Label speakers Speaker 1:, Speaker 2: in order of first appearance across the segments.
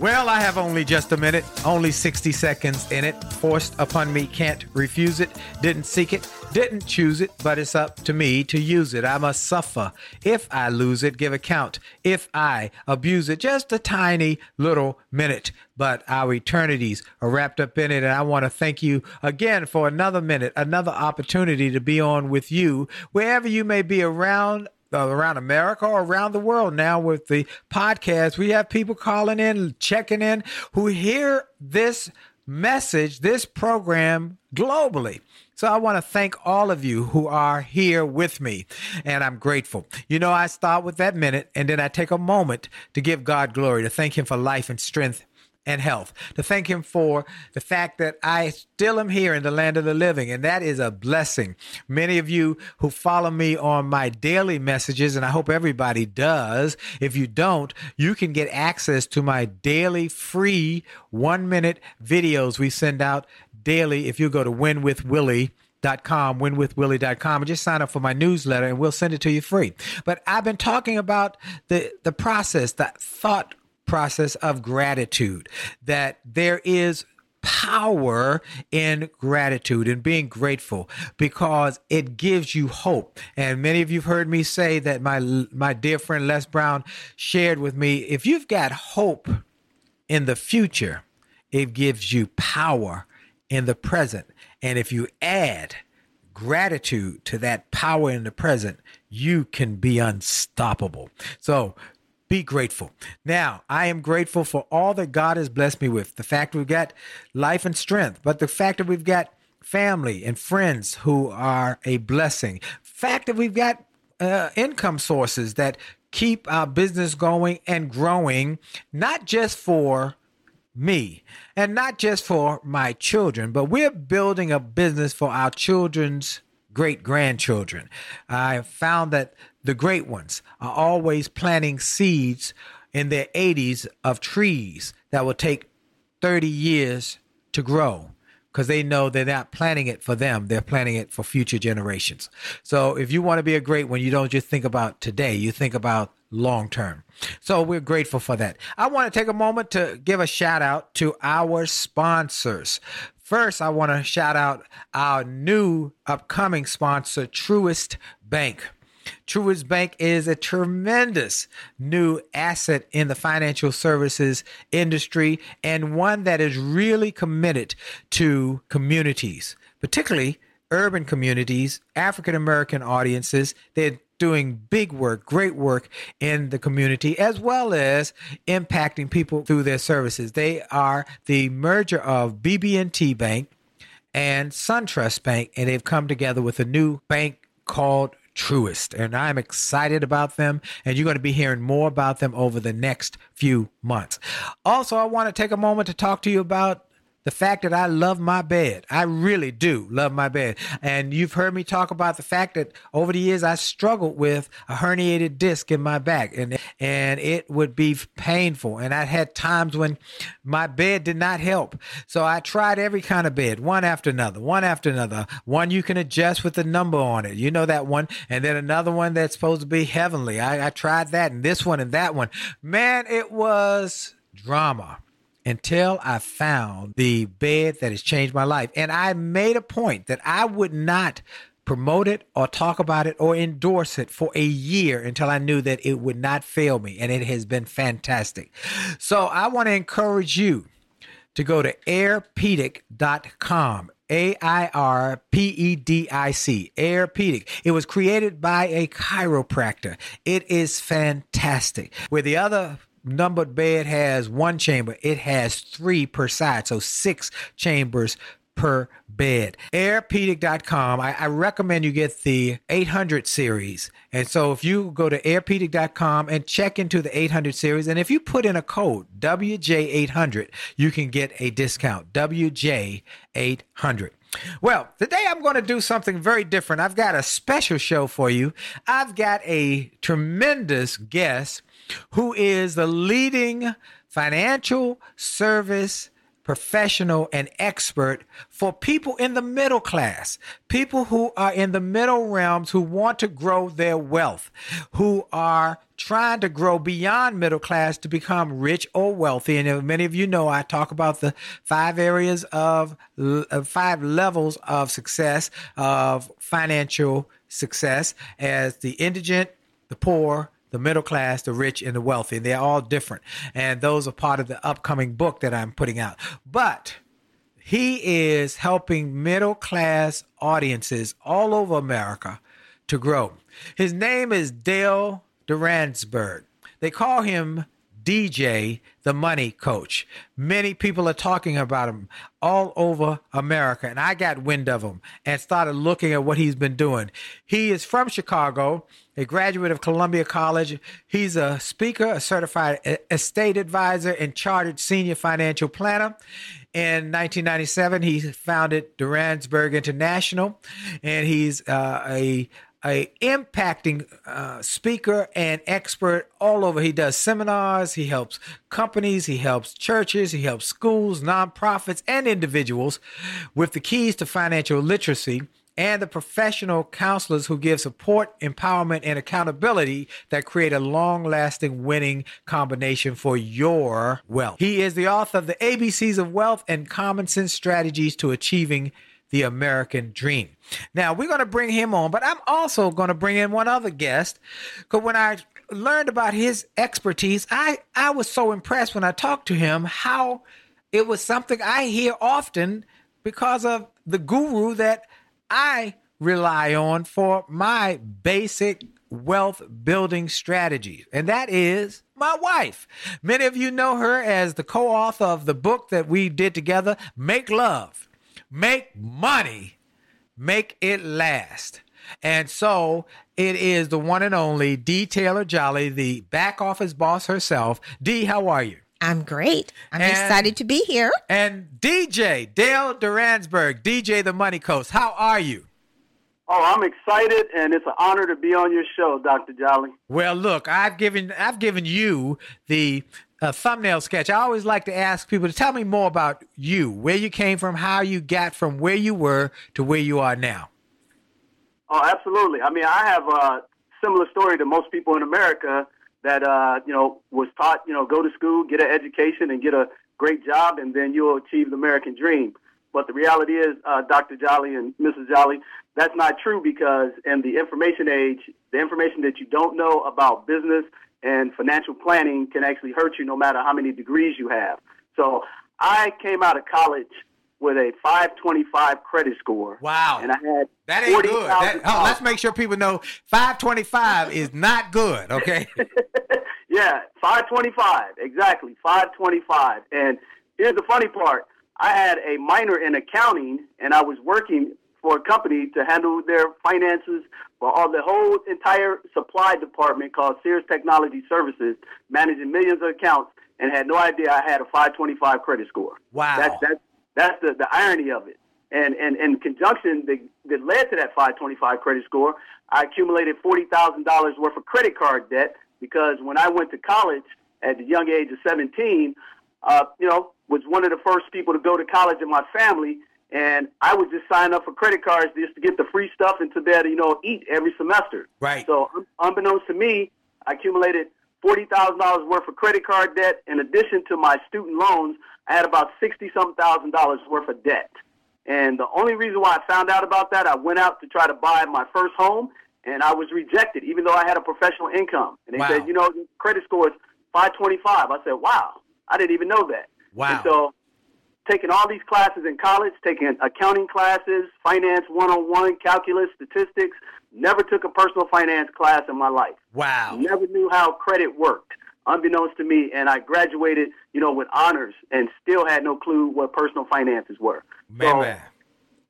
Speaker 1: Well, I have only just a minute, only 60 seconds in it. Forced upon me, can't refuse it. Didn't seek it, didn't choose it, but it's up to me to use it. I must suffer. If I lose it, give account. If I abuse it, just a tiny little minute. But our eternities are wrapped up in it. And I want to thank you again for another minute, another opportunity to be on with you, wherever you may be around uh, around America or around the world now with the podcast. We have people calling in, checking in, who hear this message, this program globally. So I want to thank all of you who are here with me, and I'm grateful. You know, I start with that minute, and then I take a moment to give God glory, to thank Him for life and strength and health. To thank him for the fact that I still am here in the land of the living, and that is a blessing. Many of you who follow me on my daily messages, and I hope everybody does. If you don't, you can get access to my daily free one minute videos we send out daily if you go to Win with winwithwillie.com dot com winwithwillie.com and just sign up for my newsletter and we'll send it to you free but i've been talking about the the process that thought process of gratitude, that there is power in gratitude and being grateful because it gives you hope. And many of you've heard me say that my my dear friend Les Brown shared with me, if you've got hope in the future, it gives you power in the present. And if you add gratitude to that power in the present, you can be unstoppable. So be grateful. Now, I am grateful for all that God has blessed me with. The fact we've got life and strength, but the fact that we've got family and friends who are a blessing. Fact that we've got uh, income sources that keep our business going and growing, not just for me and not just for my children, but we're building a business for our children's great grandchildren. I found that the great ones are always planting seeds in their 80s of trees that will take 30 years to grow because they know they're not planting it for them, they're planting it for future generations. So if you want to be a great one, you don't just think about today, you think about long term. So we're grateful for that. I want to take a moment to give a shout out to our sponsors. First, I want to shout out our new upcoming sponsor, Truist Bank. Truist Bank is a tremendous new asset in the financial services industry and one that is really committed to communities, particularly urban communities, African American audiences. They're doing big work, great work in the community, as well as impacting people through their services. They are the merger of BB&T Bank and SunTrust Bank, and they've come together with a new bank called Truist. And I'm excited about them, and you're going to be hearing more about them over the next few months. Also, I want to take a moment to talk to you about the fact that I love my bed. I really do love my bed. And you've heard me talk about the fact that over the years I struggled with a herniated disc in my back and and it would be painful. And I had times when my bed did not help. So I tried every kind of bed, one after another, one after another. One you can adjust with the number on it. You know that one. And then another one that's supposed to be heavenly. I, I tried that and this one and that one. Man, it was drama until I found the bed that has changed my life. And I made a point that I would not promote it or talk about it or endorse it for a year until I knew that it would not fail me. And it has been fantastic. So I want to encourage you to go to airpedic.com. A I R P E D I C, Airpedic. It was created by a chiropractor. It is fantastic. Where the other numbered bed has one chamber, it has three per side, so six chambers per bed. Airpedic.com. I, I, recommend you get the 800 series. And so if you go to airpedic.com and check into the 800 series, and if you put in a code WJ800, you can get a discount. WJ800. Well, today I'm going to do something very different. I've got a special show for you. I've got a tremendous guest who is the leading financial service professional and expert for people in the middle class, people who are in the middle realms who want to grow their wealth, who are trying to grow beyond middle class to become rich or wealthy. And many of you know, I talk about the five areas of five levels of success, of financial success as the indigent, the poor, the middle class, the rich, and the wealthy. And they're all different. And those are part of the upcoming book that I'm putting out. But he is helping middle class audiences all over America to grow. His name is Dale Duransburg. They call him DJ, the money coach. Many people are talking about him all over America, and I got wind of him and started looking at what he's been doing. He is from Chicago, a graduate of Columbia College. He's a speaker, a certified estate advisor, and chartered senior financial planner. In 1997, he founded Duransburg International, and he's uh, a a impacting uh, speaker and expert all over. He does seminars, he helps companies, he helps churches, he helps schools, nonprofits, and individuals with the keys to financial literacy and the professional counselors who give support, empowerment, and accountability that create a long lasting winning combination for your wealth. He is the author of the ABCs of Wealth and Common Sense Strategies to Achieving the American Dream. Now, we're going to bring him on, but I'm also going to bring in one other guest because when I learned about his expertise, I, I was so impressed when I talked to him how it was something I hear often because of the guru that I rely on for my basic wealth building strategies, and that is my wife. Many of you know her as the co author of the book that we did together, Make Love make money, make it last. And so it is the one and only D. Taylor Jolly, the back office boss herself. D, how are you?
Speaker 2: I'm great. I'm and, excited to be here.
Speaker 1: And DJ, Dale Duransburg, DJ The Money Coach, how are you?
Speaker 3: Oh, I'm excited, and it's an honor to be on your show, Dr. Jolly.
Speaker 1: Well, look, I've given I've given you the a thumbnail sketch, I always like to ask people to tell me more about you, where you came from, how you got from where you were to where you are now.
Speaker 3: Oh, absolutely. I mean, I have a similar story to most people in America that, uh, you know, was taught, you know, go to school, get an education, and get a great job, and then you'll achieve the American dream. But the reality is, uh, Dr. Jolly and Mrs. Jolly, that's not true because in the information age, the information that you don't know about business and financial planning can actually hurt you no matter how many degrees you have. So I came out of college with a 525 credit score.
Speaker 1: Wow.
Speaker 3: And I had
Speaker 1: That ain't good. That, oh, let's make sure people know 525 is not good, okay?
Speaker 3: yeah, 525. Exactly. 525. And here's the funny part. I had a minor in accounting and I was working for a company to handle their finances for all the whole entire supply department called Sears Technology Services, managing millions of accounts and had no idea I had a 525 credit score.
Speaker 1: Wow.
Speaker 3: That's that's that's the, the irony of it. And and in conjunction that, that led to that 525 credit score, I accumulated forty thousand dollars worth of credit card debt because when I went to college at the young age of 17, uh, you know, was one of the first people to go to college in my family, and I would just sign up for credit cards just to get the free stuff and to be able to, you know, eat every semester.
Speaker 1: Right.
Speaker 3: So unbeknownst to me, I accumulated forty thousand dollars worth of credit card debt. In addition to my student loans, I had about sixty some thousand dollars worth of debt. And the only reason why I found out about that, I went out to try to buy my first home, and I was rejected, even though I had a professional income. And they
Speaker 1: Wow.
Speaker 3: said, you know, credit score is five twenty five. I said, wow, I didn't even know that.
Speaker 1: Wow.
Speaker 3: And so taking all these classes in college, taking accounting classes, finance 101, calculus, statistics, never took a personal finance class in my life.
Speaker 1: Wow.
Speaker 3: Never knew how credit worked, unbeknownst to me. And I graduated, you know, with honors and still had no clue what personal finances were.
Speaker 1: Man,
Speaker 3: so
Speaker 1: man.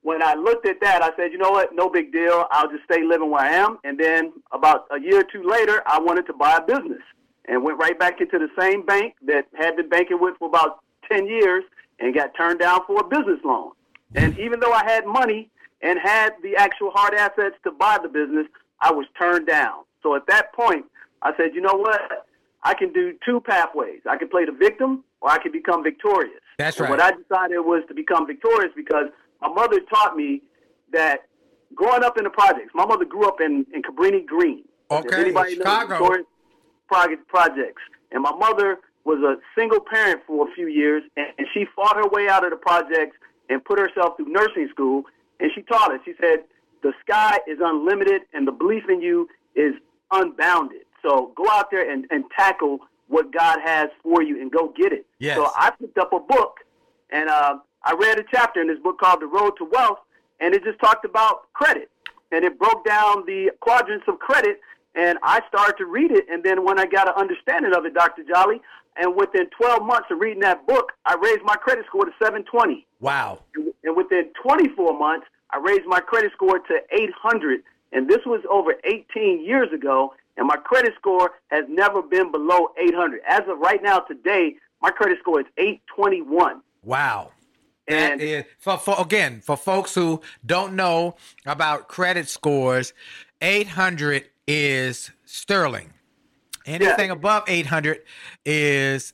Speaker 3: when I looked at that, I said, you know what? No big deal. I'll just stay living where I am. And then about a year or two later, I wanted to buy a business and went right back into the same bank that had been banking with for about 10 years and got turned down for a business loan. And even though I had money and had the actual hard assets to buy the business, I was turned down. So at that point, I said, you know what? I can do two pathways. I can play the victim or I can become victorious.
Speaker 1: That's
Speaker 3: And
Speaker 1: right.
Speaker 3: What I decided was to become victorious because my mother taught me that growing up in the projects, my mother grew up in, in Cabrini Green. If
Speaker 1: Okay,
Speaker 3: anybody knows
Speaker 1: Chicago.
Speaker 3: Project projects. And my mother was a single parent for a few years, and, and she fought her way out of the projects and put herself through nursing school. And she taught us. She said, "The sky is unlimited, and the belief in you is unbounded. So go out there and, and tackle what God has for you, and go get it."
Speaker 1: Yes.
Speaker 3: So I picked up a book, and uh, I read a chapter in this book called The Road to Wealth, and it just talked about credit, and it broke down the quadrants of credit and I started to read it. And then when I got an understanding of it, Dr. Jolly, and within 12 months of reading that book, I raised my credit score to 720.
Speaker 1: Wow.
Speaker 3: And within 24 months, I raised my credit score to 800. And this was over 18 years ago. And my credit score has never been below 800. As of right now, today, my credit score is 821.
Speaker 1: Wow.
Speaker 3: And
Speaker 1: is for, for again for folks who don't know about credit scores, 800 is sterling. Anything
Speaker 3: Yeah.
Speaker 1: above 800 is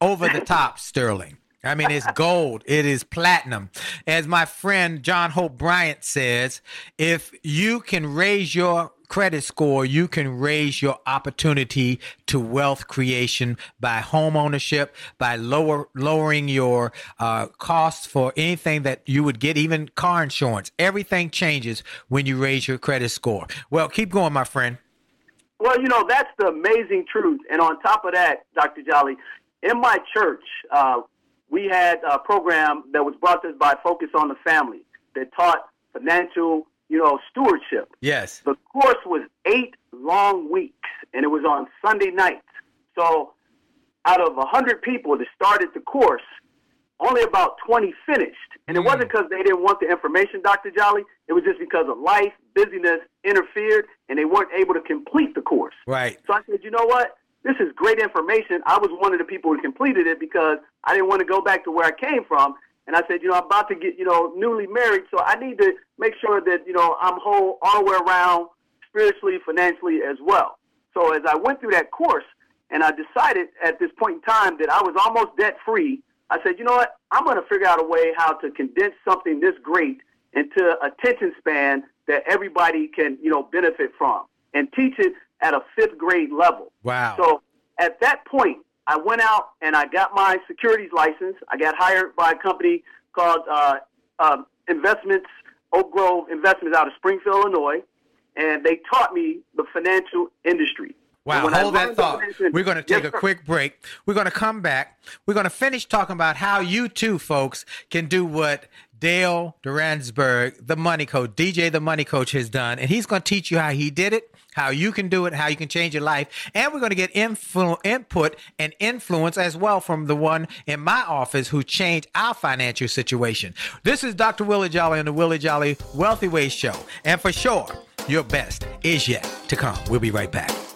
Speaker 1: over the top sterling. I mean, it's gold. It is platinum. As my friend John Hope Bryant says, if you can raise your credit score, you can raise your opportunity to wealth creation by home ownership, by lower lowering your uh, costs for anything that you would get, even car insurance. Everything changes when you raise your credit score. Well, keep going, my friend.
Speaker 3: Well, you know, that's the amazing truth. And on top of that, Dr. Jolly, in my church, uh, we had a program that was brought to us by Focus on the Family that taught financial, you know, stewardship.
Speaker 1: Yes.
Speaker 3: The course was eight long weeks, and it was on Sunday nights. So out of 100 people that started the course, only about 20 finished. And it hmm. wasn't because they didn't want the information, Dr. Jolly. It was just because of life, busyness interfered, and they weren't able to complete the course.
Speaker 1: Right.
Speaker 3: So I said, you know what? This is great information. I was one of the people who completed it because I didn't want to go back to where I came from. And I said, you know, I'm about to get, you know, newly married, so I need to make sure that, you know, I'm whole all the way around, spiritually, financially as well. So as I went through that course, and I decided at this point in time that I was almost debt free, I said, you know what? I'm going to figure out a way how to condense something this great into attention span that everybody can, you know, benefit from and teach it at a fifth grade level.
Speaker 1: Wow.
Speaker 3: So at that point, I went out and I got my securities license. I got hired by a company called uh, uh, Investments, Oak Grove Investments out of Springfield, Illinois. and they taught me the financial industry.
Speaker 1: Wow, hold that thought. We're going to take yes, a quick break. We're going to come back. We're going to finish talking about how you too, folks, can do what Dale Duransburg, the money coach, DJ the money coach, has done. And he's going to teach you how he did it, how you can do it, how you can change your life. And we're going to get influ- input and influence as well from the one in my office who changed our financial situation. This is Dr. Willie Jolly on the Willie Jolly Wealthy Ways Show. And for sure, your best is yet to come. We'll be right back.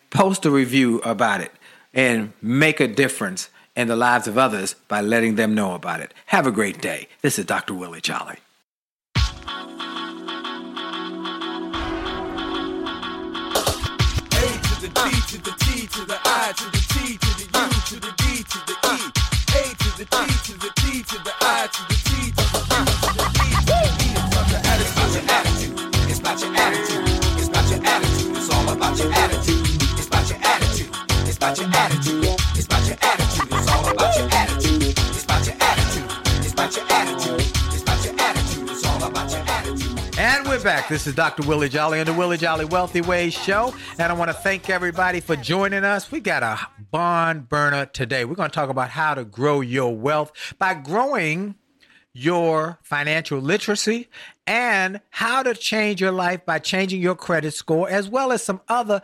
Speaker 1: post a review about it and make a difference in the lives of others by letting them know about it. Have a great day. This is Dr. Willie Jolly. To the D to the T to the I to the T to the U to the This is Dr. Willie Jolly on the Willie Jolly Wealthy Ways Show. And I want to thank everybody for joining us. We got a barn burner today. We're going to talk about how to grow your wealth by growing your financial literacy and how to change your life by changing your credit score, as well as some other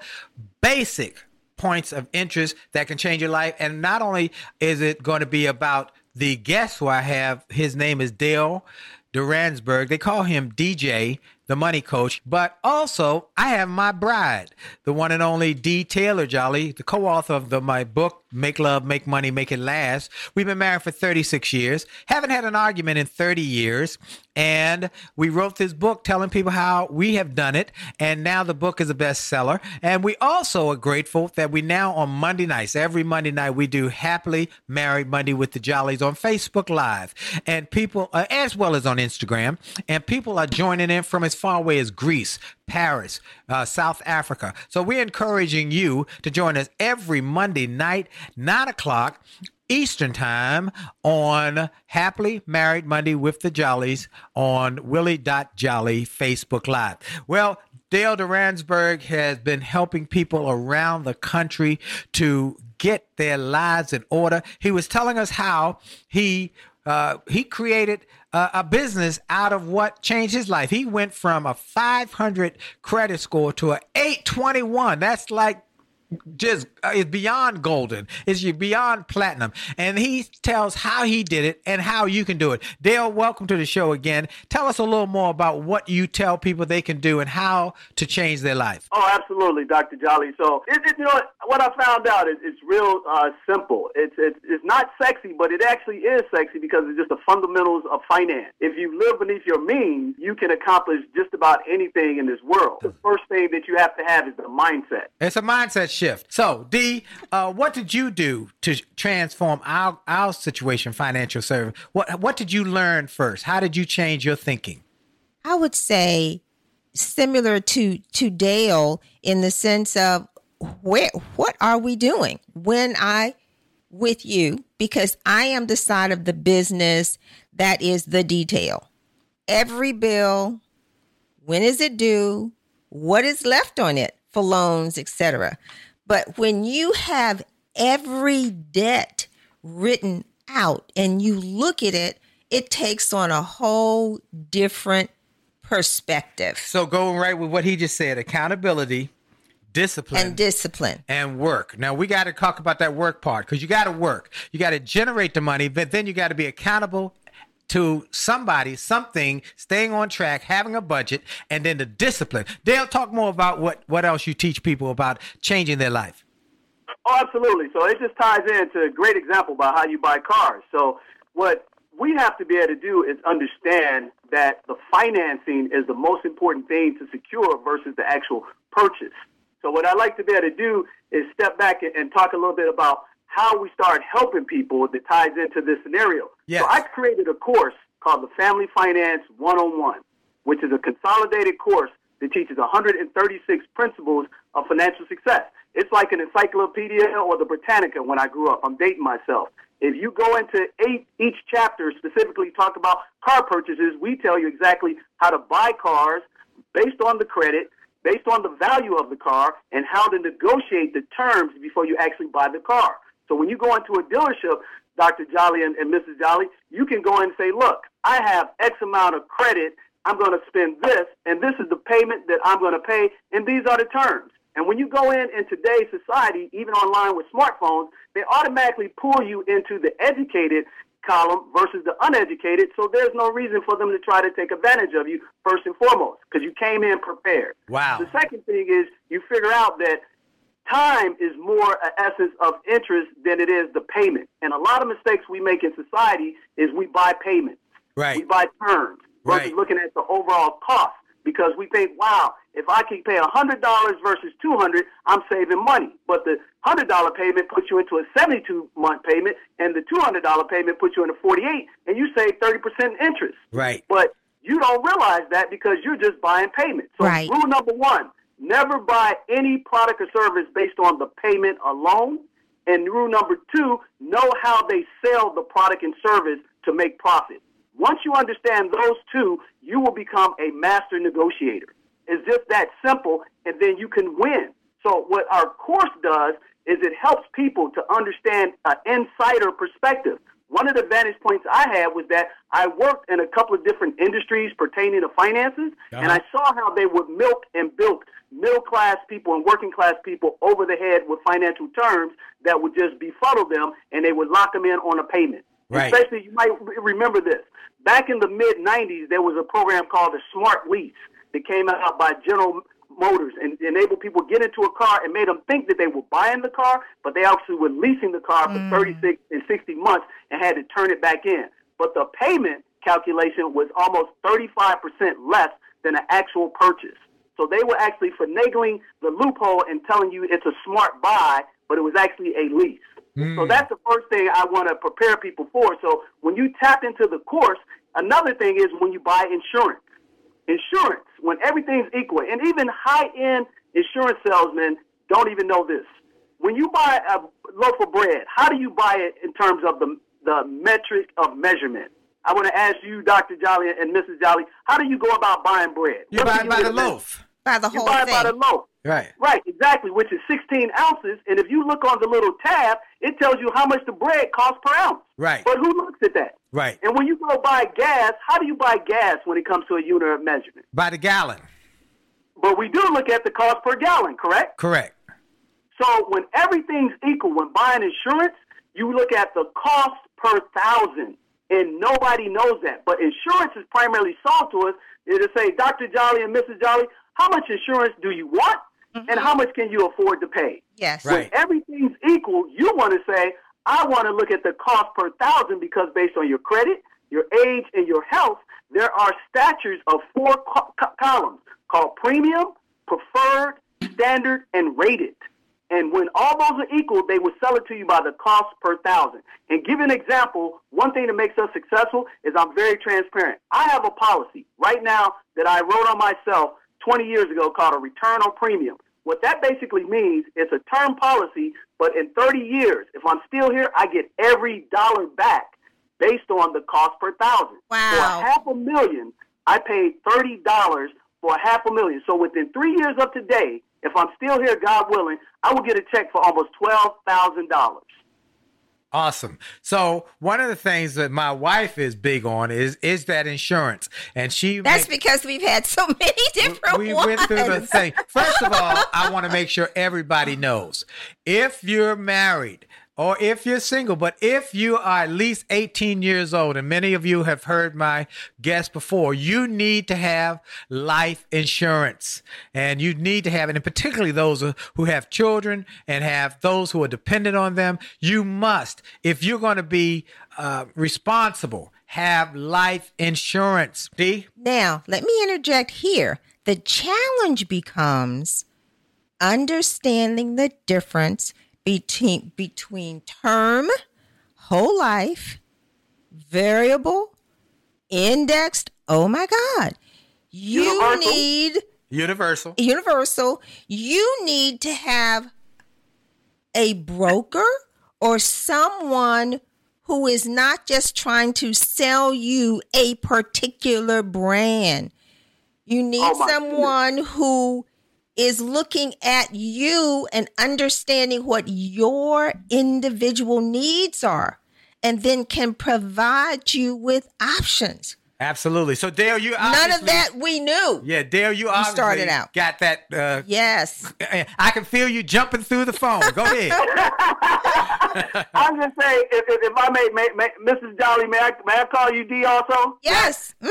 Speaker 1: basic points of interest that can change your life. And not only is it going to be about the guest who I have, his name is Dale Duransburg. They call him DJ the money coach. But also, I have my bride, the one and only D. Taylor Jolly, the co-author of the, my book, Make Love, Make Money, Make It Last. We've been married for 36 years, haven't had an argument in 30 years. And we wrote this book telling people how we have done it. And now the book is a bestseller. And we also are grateful that we now on Monday nights, every Monday night, we do Happily Married Monday with the Jollies on Facebook Live. And people, uh, as well as on Instagram. And people are joining in from as far away as Greece, Paris, uh, South Africa. So we're encouraging you to join us every Monday night, 9 o'clock. Eastern Time on Happily Married Monday with the Jollies on Willie.Jolly Facebook Live. Well, Dale Duransburg has been helping people around the country to get their lives in order. He was telling us how he uh, he created a, a business out of what changed his life. He went from a 500 credit score to an 821. That's like just uh, is beyond golden. It's beyond platinum. And he tells how he did it and how you can do it. Dale, welcome to the show again. Tell us a little more about what you tell people they can do and how to change their life.
Speaker 3: Oh, absolutely, Dr. Jolly. So, it, it, you know, what I found out is it's real uh, simple. It's, it's it's not sexy, but it actually is sexy because it's just the fundamentals of finance. If you live beneath your means, you can accomplish just about anything in this world. The first thing that you have to have is the mindset.
Speaker 1: It's a mindset shift. So, D, uh, what did you do to transform our our situation, financial service? What what did you learn first? How did you change your thinking?
Speaker 2: I would say similar to to Dale in the sense of where what are we doing when I with you because I am the side of the business that is the detail. Every bill, when is it due? What is left on it for loans, etc. But when you have every debt written out and you look at it, it takes on a whole different perspective.
Speaker 1: So, going right with what he just said accountability, discipline,
Speaker 2: and discipline.
Speaker 1: and work. Now, we got to talk about that work part because you got to work. You got to generate the money, but then you got to be accountable to somebody, something, staying on track, having a budget, and then the discipline. Dale, talk more about what, what else you teach people about changing their life.
Speaker 3: Oh, absolutely. So it just ties into a great example about how you buy cars. So what we have to be able to do is understand that the financing is the most important thing to secure versus the actual purchase. So what I like to be able to do is step back and, and talk a little bit about how we start helping people that ties into this scenario.
Speaker 1: Yes.
Speaker 3: So I created a course called the Family Finance 101, which is a consolidated course that teaches 136 principles of financial success. It's like an encyclopedia or the Britannica when I grew up. I'm dating myself. If you go into eight, each chapter specifically talk about car purchases, we tell you exactly how to buy cars based on the credit, based on the value of the car, and how to negotiate the terms before you actually buy the car. So when you go into a dealership, Dr. Jolly and, and Mrs. Jolly, you can go in and say, look, I have X amount of credit. I'm going to spend this, and this is the payment that I'm going to pay, and these are the terms. And when you go in in today's society, even online with smartphones, they automatically pull you into the educated column versus the uneducated. So there's no reason for them to try to take advantage of you first and foremost because you came in prepared.
Speaker 1: Wow.
Speaker 3: The second thing is you figure out that time is more an essence of interest than it is the payment. And a lot of mistakes we make in society is we buy payments.
Speaker 1: Right.
Speaker 3: We buy terms versus
Speaker 1: Right.
Speaker 3: looking at the overall cost because we think, wow, if I can pay $100 versus 200 I'm saving money. But the $100 payment puts you into a 72 month payment, and the $200 payment puts you into 48 and you save 30% interest.
Speaker 1: Right.
Speaker 3: But you don't realize that because you're just buying payments. So
Speaker 2: Right.
Speaker 3: rule number one, never buy any product or service based on the payment alone. And rule number two, know how they sell the product and service to make profit. Once you understand those two, you will become a master negotiator. It's just that simple, and then you can win. So what our course does is it helps people to understand an insider perspective. One of the vantage points I had was that I worked in a couple of different industries pertaining to finances, and uh-huh. I saw how they would milk and bilk middle class people and working class people over the head with financial terms that would just befuddle them, and they would lock them in on a payment.
Speaker 1: Right.
Speaker 3: Especially, you might remember this. Back in the mid 90s, there was a program called the Smart Lease that came out by General Motors and enabled people to get into a car and made them think that they were buying the car, but they actually were leasing the car for hmm. 36 and 60 months and had to turn it back in. But the payment calculation was almost 35% less than an actual purchase. So they were actually finagling the loophole and telling you it's a smart buy, but it was actually a lease. So hmm. that's the first thing I want to prepare people for. So when you tap into the course, another thing is when you buy insurance. Insurance, when everything's equal, and even high end insurance salesmen don't even know this. When you buy a loaf of bread, how do you buy it in terms of the, the metric of measurement? I want to ask you, Dr. Jolly and Mrs. Jolly, how do you go about buying bread?
Speaker 1: You buy it by the loaf.
Speaker 2: By the
Speaker 3: You
Speaker 2: whole
Speaker 3: buy it
Speaker 2: thing.
Speaker 3: by the loaf.
Speaker 1: Right.
Speaker 3: Right, exactly, which is 16 ounces. And if you look on the little tab, it tells you how much the bread costs per ounce.
Speaker 1: Right.
Speaker 3: But who looks at that?
Speaker 1: Right.
Speaker 3: And when you go buy gas, how do you buy gas when it comes to a unit of measurement?
Speaker 1: By the gallon.
Speaker 3: But we do look at the cost per gallon, correct?
Speaker 1: Correct.
Speaker 3: So when everything's equal, when buying insurance, you look at the cost per thousand, and nobody knows that. But insurance is primarily sold to us. It'll say, Dr. Jolly and Mrs. Jolly, how much insurance do you want, and mm-hmm. how much can you afford to pay?
Speaker 2: Yes.
Speaker 1: Right.
Speaker 3: When everything's equal, you want to say, I want to look at the cost per thousand because based on your credit, your age, and your health, there are statures of four co- co- columns called premium, preferred, standard, and rated. And when all those are equal, they will sell it to you by the cost per thousand. And give an example, one thing that makes us successful is I'm very transparent. I have a policy right now that I wrote on myself 20 years ago called a return on premium. What that basically means, it's a term policy, but in 30 years, if I'm still here, I get every dollar back based on the cost per thousand.
Speaker 2: Wow.
Speaker 3: For a half a million, I paid $30 for a half a million. So within three years of today, if I'm still here, God willing, I will get a check for almost $12,000.
Speaker 1: Awesome. So one of the things that my wife is big on is is that insurance, and she
Speaker 2: That's
Speaker 1: make-
Speaker 2: because we've had so many different
Speaker 1: we
Speaker 2: ones.
Speaker 1: went through the thing. First of all, I want to make sure everybody knows if you're married or if you're single, but if you are at least 18 years old, and many of you have heard my guests before, you need to have life insurance. And you need to have it, and particularly those who have children and have those who are dependent on them. You must, if you're going to be uh, responsible, have life insurance. D?
Speaker 2: Now, let me interject here. The challenge becomes understanding the difference between between term, whole life, variable, indexed. Oh my God. You
Speaker 3: Universal.
Speaker 2: need
Speaker 1: Universal.
Speaker 2: universal. You need to have a broker or someone who is not just trying to sell you a particular brand. You need
Speaker 3: Oh,
Speaker 2: someone who is looking at you and understanding what your individual needs are and then can provide you with options.
Speaker 1: Absolutely. So Dale, you
Speaker 2: None of that we knew.
Speaker 1: Yeah, Dale, you obviously
Speaker 2: started out.
Speaker 1: got that. Uh,
Speaker 2: Yes.
Speaker 1: I can feel you jumping through the phone. Go ahead.
Speaker 3: I'm just saying, if, if, if I may, may, may, Mrs. Jolly, may I, may I call you D also?
Speaker 2: Yes. hmm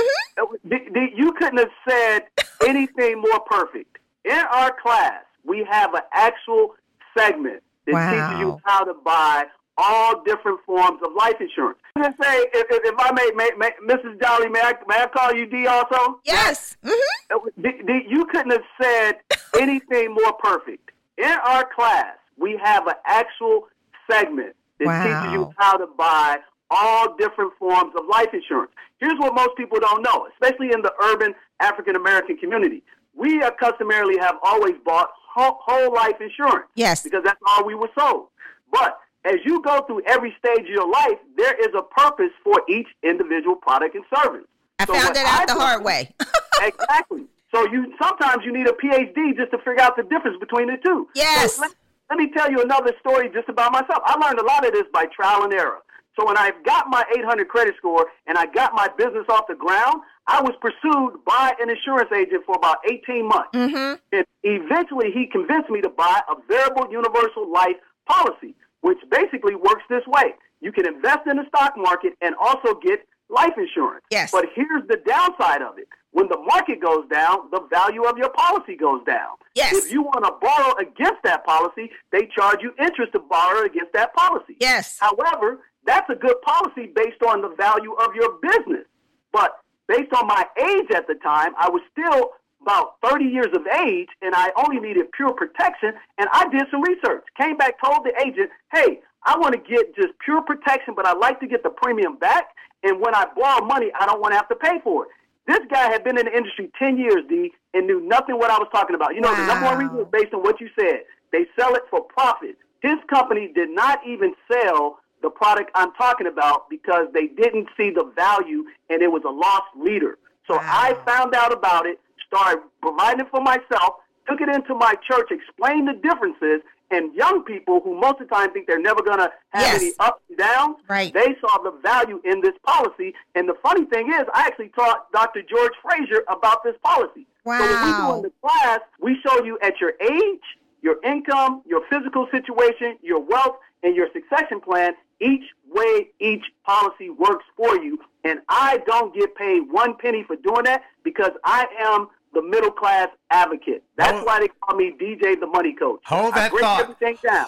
Speaker 3: D, D, you couldn't have said anything more perfect. In our class, we have an actual segment that
Speaker 2: Wow.
Speaker 3: teaches you how to buy all different forms of life insurance. I'm just say, if, if, if I may, may, may, Mrs. Jolly, may I, may I call you D also?
Speaker 2: Yes. Mm-hmm.
Speaker 3: D, D, you couldn't have said anything more perfect. In our class, we have an actual segment that
Speaker 2: Wow.
Speaker 3: teaches you how to buy all different forms of life insurance. Here's what most people don't know, especially in the urban African American community. We uh, customarily have always bought whole, whole life insurance
Speaker 2: Yes.
Speaker 3: because that's all we were sold. But as you go through every stage of your life, there is a purpose for each individual product and service.
Speaker 2: I
Speaker 3: So
Speaker 2: found that out
Speaker 3: I
Speaker 2: the hard way.
Speaker 3: exactly. So you sometimes you need a PhD just to figure out the difference between the two.
Speaker 2: Yes.
Speaker 3: So let, let me tell you another story just about myself. I learned a lot of this by trial and error. So when I got my 800 credit score and I got my business off the ground, I was pursued by an insurance agent for about 18 months.
Speaker 2: hmm
Speaker 3: And eventually he convinced me to buy a variable universal life policy, which basically works this way. You can invest in the stock market and also get life insurance.
Speaker 2: Yes.
Speaker 3: But here's the downside of it. When the market goes down, the value of your policy goes down.
Speaker 2: Yes.
Speaker 3: If you want to borrow against that policy, they charge you interest to borrow against that policy.
Speaker 2: Yes.
Speaker 3: However, that's a good policy based on the value of your business. But based on my age at the time, I was still about 30 years of age and I only needed pure protection. And I did some research. Came back, told the agent, hey, I want to get just pure protection, but I'd like to get the premium back. And when I borrow money, I don't want to have to pay for it. This guy had been in the industry 10 years, D, and knew nothing what I was talking about. You know, the number one reason is based on what you said. They sell it for profit. His company did not even sell the product I'm talking about because they didn't see the value and it was a lost leader. So I found out about it, started providing it for myself, took it into my church, explained the differences, and young people who most of the time think they're never going to have
Speaker 2: Yes.
Speaker 3: any ups and downs,
Speaker 2: Right.
Speaker 3: they saw the value in this policy. And the funny thing is, I actually taught Dr. George Fraser about this policy. Wow. So what we do
Speaker 2: Wow.
Speaker 3: in the class, we show you at your age, your income, your physical situation, your wealth, and your succession plan, each way each policy works for you. And I don't get paid one penny for doing that because I am the middle class advocate. That's
Speaker 1: Hold-
Speaker 3: why they call me DJ the Money Coach.
Speaker 1: Hold that thought.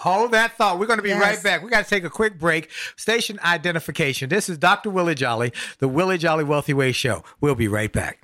Speaker 1: Hold that thought. We're going to be
Speaker 2: Yes.
Speaker 1: right back. We got to take a quick break. Station identification. This is Dr. Willie Jolly, the Willie Jolly Wealthy Way Show. We'll be right back.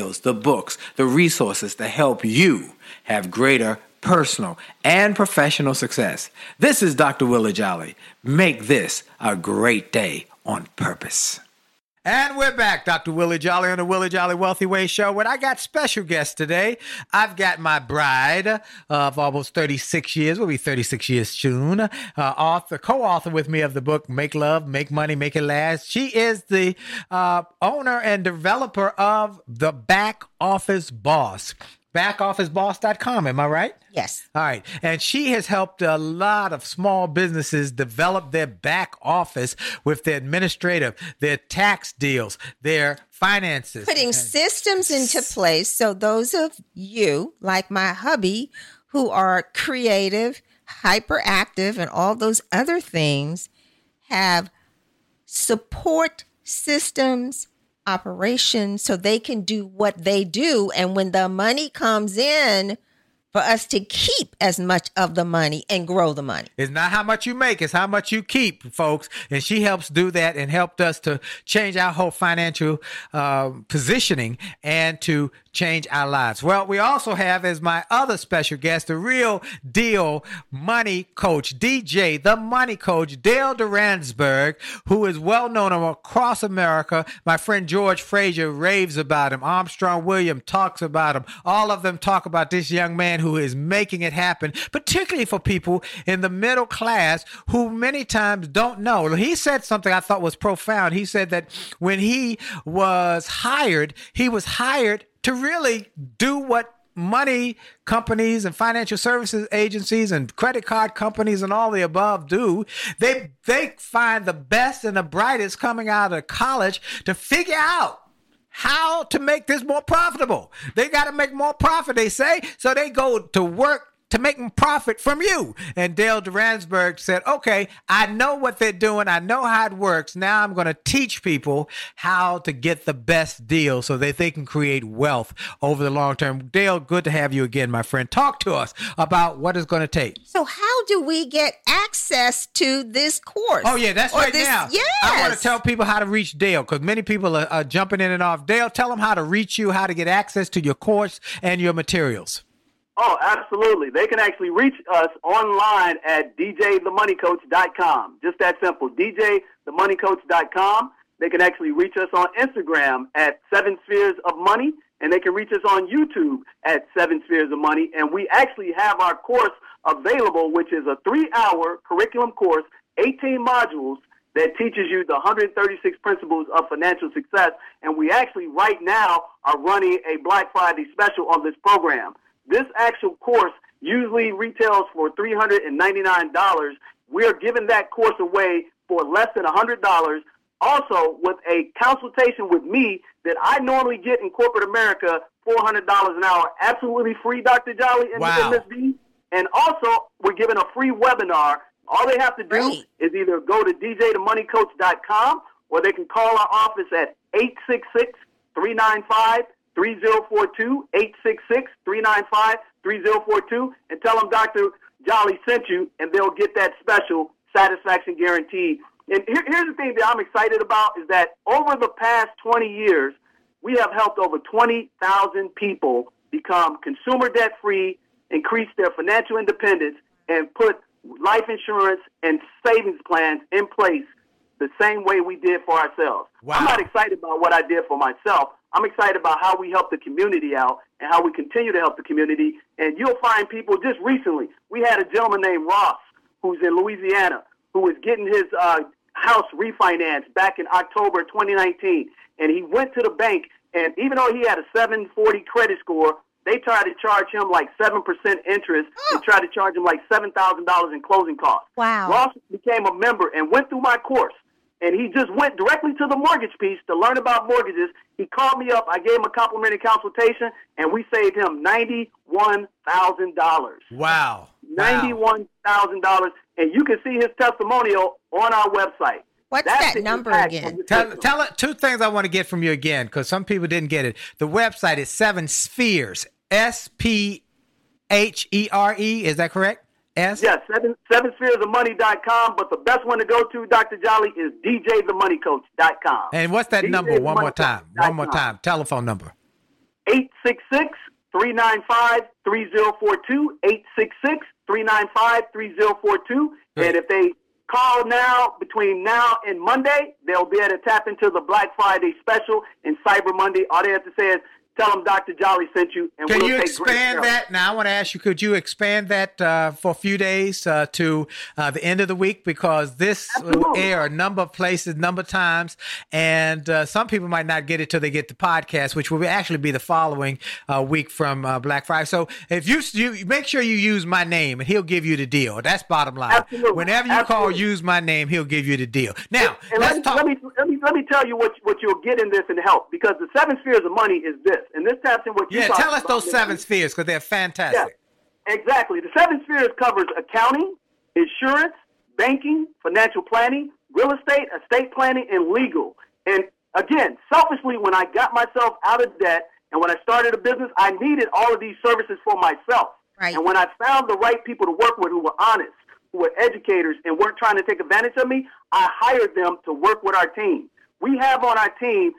Speaker 1: the books, the resources to help you have greater personal and professional success. This is Dr. Willie Jolly. Make this a great day on purpose. And we're back, Dr. Willie Jolly on the Willie Jolly Wealthy Way Show. When I got special guests today, I've got my bride of almost 36 years, will be 36 years soon, uh, author, co-author with me of the book Make Love, Make Money, Make It Last. She is the uh, owner and developer of The Back Office Boss. Backofficeboss.com, am I right?
Speaker 2: Yes.
Speaker 1: All right. And she has helped a lot of small businesses develop their back office with their administrative, their tax deals, their finances.
Speaker 2: Putting systems into place so those of you, like my hubby, who are creative, hyperactive, and all those other things, have support systems, operations, so they can do what they do. And when the money comes in, for us to keep as much of the money and grow the money.
Speaker 1: It's not how much you make, it's how much you keep, folks. And she helps do that and helped us to change our whole financial uh, positioning and to change our lives. Well, we also have as my other special guest, the real deal money coach, DJ, the money coach, Dale Duransberg, who is well known across America. My friend George Fraser raves about him. Armstrong William talks about him. All of them talk about this young man who is making it happen, particularly for people in the middle class who many times don't know. He said something I thought was profound. He said that when he was hired, he was hired to really do what money companies and financial services agencies and credit card companies and all the above do they they find the best and the brightest coming out of college to figure out how to make this more profitable. They got to make more profit, they say. So they go to work to make them profit from you. And Dale Duransberg said, okay, I know what they're doing. I know how it works. Now I'm going to teach people how to get the best deal so that they can create wealth over the long term. Dale, good to have you again, my friend. Talk to us about what it's going to take.
Speaker 2: So, how do we get access to this course?
Speaker 1: Oh yeah, that's
Speaker 2: Or
Speaker 1: right
Speaker 2: this-
Speaker 1: now.
Speaker 2: Yes.
Speaker 1: I want to tell people how to reach Dale because many people are, are jumping in and off. Dale, tell them how to reach you, how to get access to your course and your materials.
Speaker 3: Oh, absolutely. They can actually reach us online at djthemoneycoach.com. Just that simple. djthemoneycoach.com. They can actually reach us on Instagram at Seven Spheres of Money, and they can reach us on YouTube at Seven Spheres of Money. And we actually have our course available, which is a three-hour curriculum course, 18 modules, that teaches you the 136 principles of financial success. And we actually right now are running a Black Friday special on this program. This actual course usually retails for $399. We're giving that course away for less than $100. Also, with a consultation with me that I normally get in corporate America, $400 an hour, absolutely free, Dr. Jolly and
Speaker 1: Wow.
Speaker 3: Ms. B. And also, we're giving a free webinar. All they have to do
Speaker 2: Great.
Speaker 3: is either go to djthemoneycoach.com or they can call our office at 866 395 3042, 866 395 3042, and tell them Dr. Jolly sent you, and they'll get that special satisfaction guarantee. And here, here's the thing that I'm excited about is that over the past 20 years, we have helped over 20,000 people become consumer debt free, increase their financial independence, and put life insurance and savings plans in place the same way we did for ourselves.
Speaker 1: Wow.
Speaker 3: I'm not excited about what I did for myself. I'm excited about how we help the community out and how we continue to help the community. And you'll find people just recently. We had a gentleman named Ross who's in Louisiana who was getting his uh, house refinanced back in October 2019. And he went to the bank, and even though he had a 740 credit score, they tried to charge him like 7% interest and tried to charge him like $7,000 in closing costs.
Speaker 2: Wow.
Speaker 3: Ross became a member and went through my course. And he just went directly to the mortgage piece to learn about mortgages. He called me up. I gave him a complimentary consultation, and we saved him $91,000.
Speaker 1: Wow. Wow.
Speaker 3: Ninety-one thousand dollars, and you can see his testimonial on our website.
Speaker 2: What's
Speaker 3: That's
Speaker 2: that
Speaker 3: the
Speaker 2: number again?
Speaker 1: Tell, tell it two things I want to get from you again because some people didn't get it. The website is Seven Spheres. S P H E R E. Is that correct?
Speaker 3: Yes, seven seven spheres of money.com, but the best one to go to, Dr. Jolly, is djthemoneycoach.com.
Speaker 1: And what's that number? One more time. One more time. Telephone number.
Speaker 3: 866 395 3042. 866 395 3042. And if they call now, between now and Monday, they'll be able to tap into the Black Friday special and Cyber Monday. All they have to say is, tell them Dr. Jolly sent you. And
Speaker 1: Can
Speaker 3: we'll
Speaker 1: you expand that? Now, I want to ask you, could you expand that uh, for a few days uh, to uh, the end of the week? Because this will air a number of places, number of times, and uh, some people might not get it till they get the podcast, which will actually be the following uh, week from uh, Black Friday. So if you, you make sure you use my name, and he'll give you the deal. That's bottom line.
Speaker 3: Absolutely.
Speaker 1: Whenever you call, use my name, he'll give you the deal. Now,
Speaker 3: And
Speaker 1: let's
Speaker 3: let me,
Speaker 1: talk.
Speaker 3: let me let me let me tell you what what you'll get in this and help because the seven spheres of money is this, and this taps in what you
Speaker 1: yeah,
Speaker 3: talked
Speaker 1: tell us
Speaker 3: about,
Speaker 1: those
Speaker 3: Mr.
Speaker 1: seven spheres because they're fantastic.
Speaker 3: Yeah, exactly. The seven spheres covers accounting, insurance, banking, financial planning, real estate, estate planning, and legal. And again, selfishly, when I got myself out of debt and when I started a business, I needed all of these services for myself.
Speaker 2: Right.
Speaker 3: And when I found the right people to work with who were honest, who were educators, and weren't trying to take advantage of me, I hired them to work with our team. We have on our team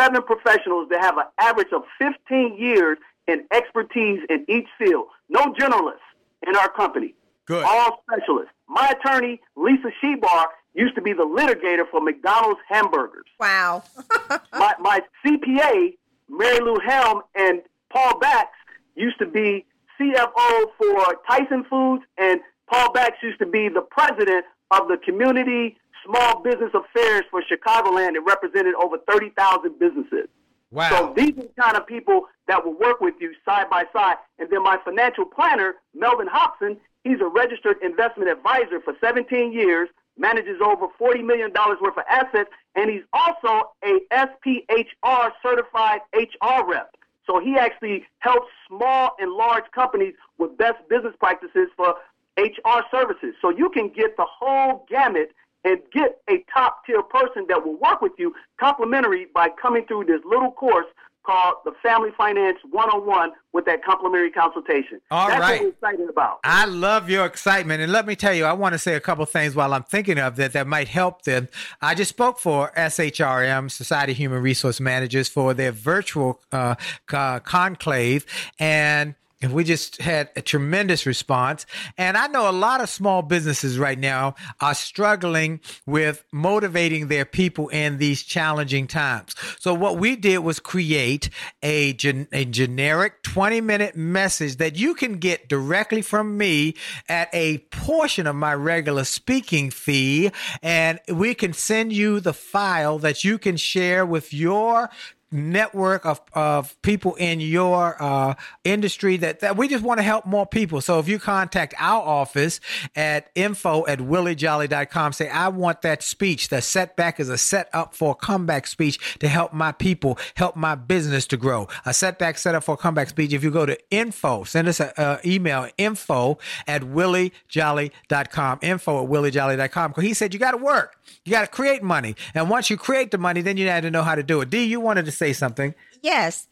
Speaker 3: seven professionals that have an average of 15 years in expertise in each field. No generalists in our company.
Speaker 1: Good.
Speaker 3: All specialists. My attorney, Lisa Shebar, used to be the litigator for McDonald's hamburgers.
Speaker 2: Wow.
Speaker 3: My, my CPA, Mary Lou Helm, and Paul Bax used to be CFO for Tyson Foods, and Paul Bax used to be the president of the Community Small Business Affairs for Chicagoland. It represented over 30,000 businesses.
Speaker 1: Wow.
Speaker 3: So these are the kind of people that will work with you side by side. And then my financial planner, Melvin Hobson, he's a registered investment advisor for 17 years, manages over $40 million worth of assets, and he's also a SPHR certified HR rep. So he actually helps small and large companies with best business practices for HR services. So you can get the whole gamut and get a top tier person that will work with you complimentary by coming through this little course called the Family Finance 101 with that complimentary consultation.
Speaker 1: All
Speaker 3: That's
Speaker 1: right.
Speaker 3: what we're excited about.
Speaker 1: I love your excitement. And let me tell you, I want to say a couple things while I'm thinking of that that might help them. I just spoke for SHRM, Society of Human Resource Managers, for their virtual uh, co- conclave. And And we just had a tremendous response. And I know a lot of small businesses right now are struggling with motivating their people in these challenging times. So what we did was create a, gen- a generic 20 minute message that you can get directly from me at a portion of my regular speaking fee. And we can send you the file that you can share with your network of, of people in your uh, industry that, that we just want to help more people. So if you contact our office at info at williejolly.com, say, I want that speech. The setback is a set up for a comeback speech to help my people, help my business to grow. A setback set up for a comeback speech. If you go to info, send us an email, info at williejolly.com, info at williejolly.com. Because he said, you got to work. You got to create money. And once you create the money, then you have to know how to do it. D, you wanted to say something.
Speaker 2: Yes.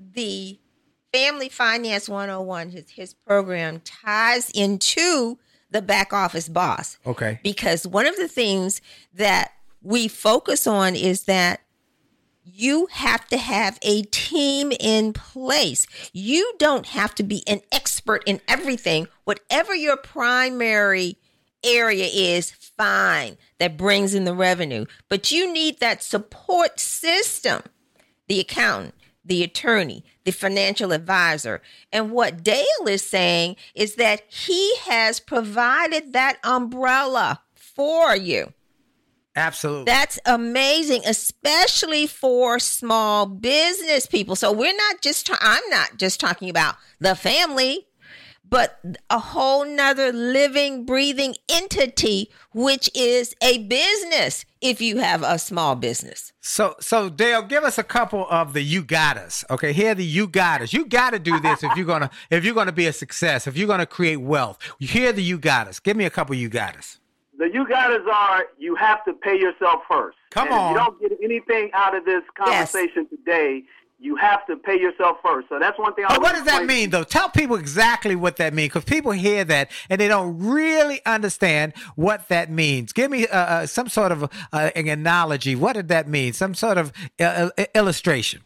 Speaker 2: The Family Finance 101, his, his program ties into the back office boss.
Speaker 1: Okay.
Speaker 2: Because one of the things that we focus on is that you have to have a team in place. You don't have to be an expert in everything. Whatever your primary area is, fine, that brings in the revenue. But you need that support system the accountant, the attorney, the financial advisor. And what Dale is saying is that he has provided that umbrella for you.
Speaker 1: Absolutely.
Speaker 2: That's amazing, especially for small business people. So we're not just, ta- I'm not just talking about the family, but a whole nother living, breathing entity, which is a business if you have a small business.
Speaker 1: So, so Dale, give us a couple of the you got us. Okay, here are the you got us. You got to do this if you're gonna if you're gonna be a success. If you're gonna create wealth, here are the you got us. Give me a couple you got us.
Speaker 3: The you got us are you have to pay yourself first.
Speaker 1: Come
Speaker 3: and
Speaker 1: on.
Speaker 3: If you don't get anything out of this conversation today, you have to pay yourself first. So that's one thing. I
Speaker 1: But what does that mean, though? Tell people exactly what that means, because people hear that and they don't really understand what that means. Give me uh, uh, some sort of uh, an analogy. What did that mean? Some sort of uh, uh, illustration.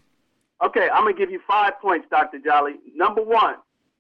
Speaker 3: Okay, I'm gonna give you five points, Dr. Jolly. Number one,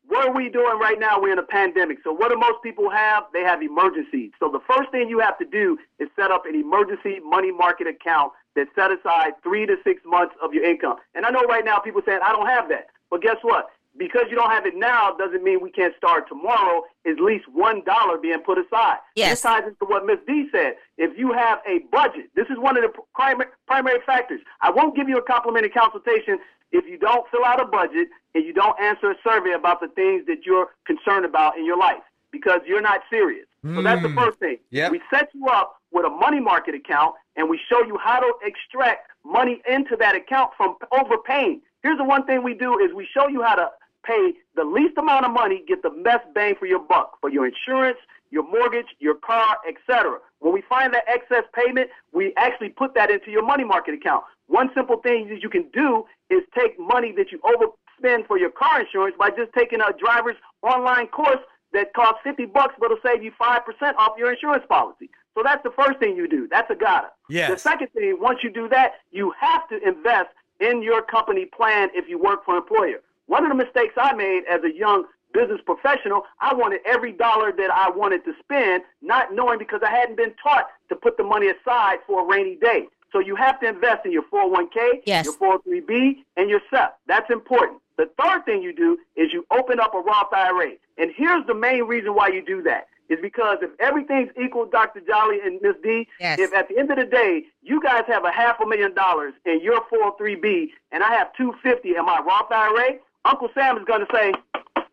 Speaker 3: what are we doing right now? We're in a pandemic. So what do most people have? They have emergencies. So the first thing you have to do is set up an emergency money market account that set aside three to six months of your income. And I know right now people saying I don't have that. But guess what? Because you don't have it now doesn't mean we can't start tomorrow. At least one dollar being put aside.
Speaker 2: Yes.
Speaker 3: This ties into what Ms. D said. If you have a budget, this is one of the primary primary factors. I won't give you a complimentary consultation if you don't fill out a budget and you don't answer a survey about the things that you're concerned about in your life because you're not serious. So that's the hmm. first thing.
Speaker 1: Yep.
Speaker 3: We set you up with a money market account and we show you how to extract money into that account from overpaying. Here's the one thing we do is we show you how to pay the least amount of money, get the best bang for your buck for your insurance, your mortgage, your car, etc. When we find that excess payment, we actually put that into your money market account. One simple thing that you can do is take money that you overspend for your car insurance by just taking a driver's online course that costs 50 bucks but will save you 5% off your insurance policy. So that's the first thing you do. That's a gotta.
Speaker 1: Yes.
Speaker 3: The second thing, once you do that, you have to invest in your company plan if you work for an employer. One of the mistakes I made as a young business professional, I wanted every dollar that I wanted to spend, not knowing because I hadn't been taught to put the money aside for a rainy day. So you have to invest in your 401k,
Speaker 2: Yes.
Speaker 3: your 403b, and your SEP. That's important. The third thing you do is you open up a Roth IRA. And here's the main reason why you do that. Is because if everything's equal, Dr. Jolly and Miss D,
Speaker 2: Yes.
Speaker 3: if at the end of the day you guys have a half a million dollars in your 403b and I have 250 in my Roth IRA, Uncle Sam is going to say,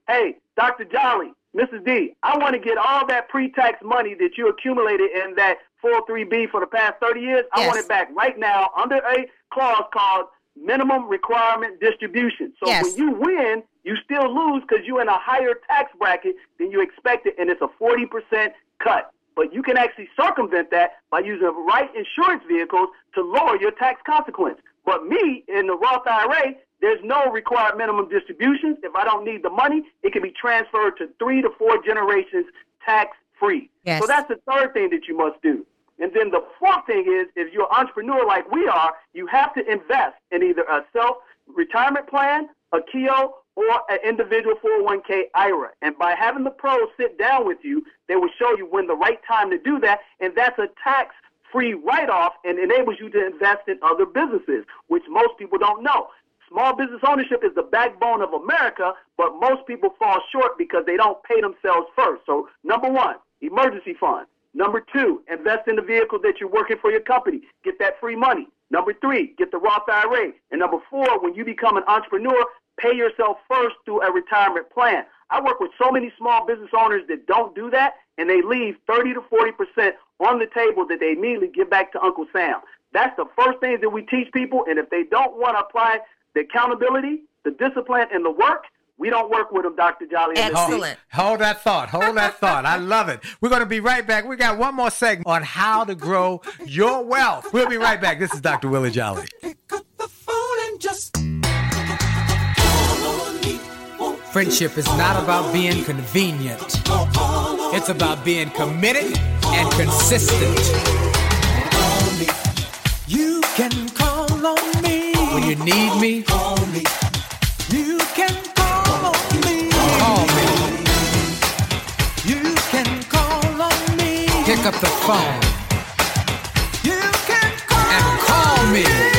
Speaker 3: "Hey, Dr. Jolly, Mrs. D, I want to get all that pre-tax money that you accumulated in that 403b for the past 30 years. I want it back right now under a clause called minimum requirement distribution. So
Speaker 2: Yes.
Speaker 3: when you win, you still lose because you're in a higher tax bracket than you expected, and it's a 40% cut. But you can actually circumvent that by using the right insurance vehicles to lower your tax consequence. But me, in the Roth IRA, there's no required minimum distributions. If I don't need the money, it can be transferred to three to four generations tax free.
Speaker 2: Yes.
Speaker 3: So that's the third thing that you must do. And then the fourth thing is, if you're an entrepreneur like we are, you have to invest in either a self retirement plan, a Keogh, or an individual 401k IRA. And by having the pros sit down with you, they will show you when the right time to do that. And that's a tax free write off and enables you to invest in other businesses, which most people don't know. Small business ownership is the backbone of America, but most people fall short because they don't pay themselves first. So, number one, emergency fund. Number two, invest in the vehicle that you're working for your company. Get that free money. Number three, get the Roth IRA. And number four, when you become an entrepreneur, pay yourself first through a retirement plan. I work with so many small business owners that don't do that, and they leave 30 to 40% on the table that they immediately give back to Uncle Sam. That's the first thing that we teach people, and if they don't want to apply the accountability, the discipline, and the work, we don't work with them, Dr. Jolly.
Speaker 2: Excellent.
Speaker 1: Hold that thought. Hold that thought. I love it. We're going to be right back. We got one more segment on how to grow your wealth. We'll be right back. This is Dr. Willie Jolly.
Speaker 4: Friendship is not about being convenient. It's about being committed and consistent. You can call on me when you need me. Pick up the phone. You can call and call me.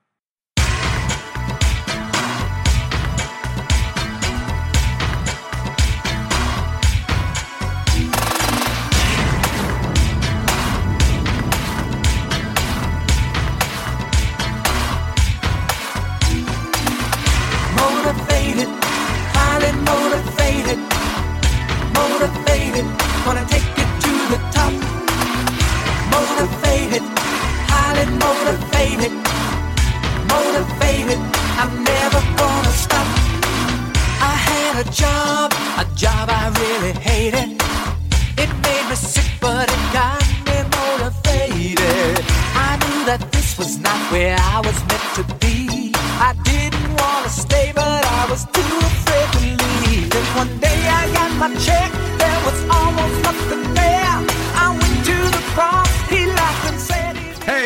Speaker 5: I didn't want to stay, but I was too afraid to leave. Then one day I got my check,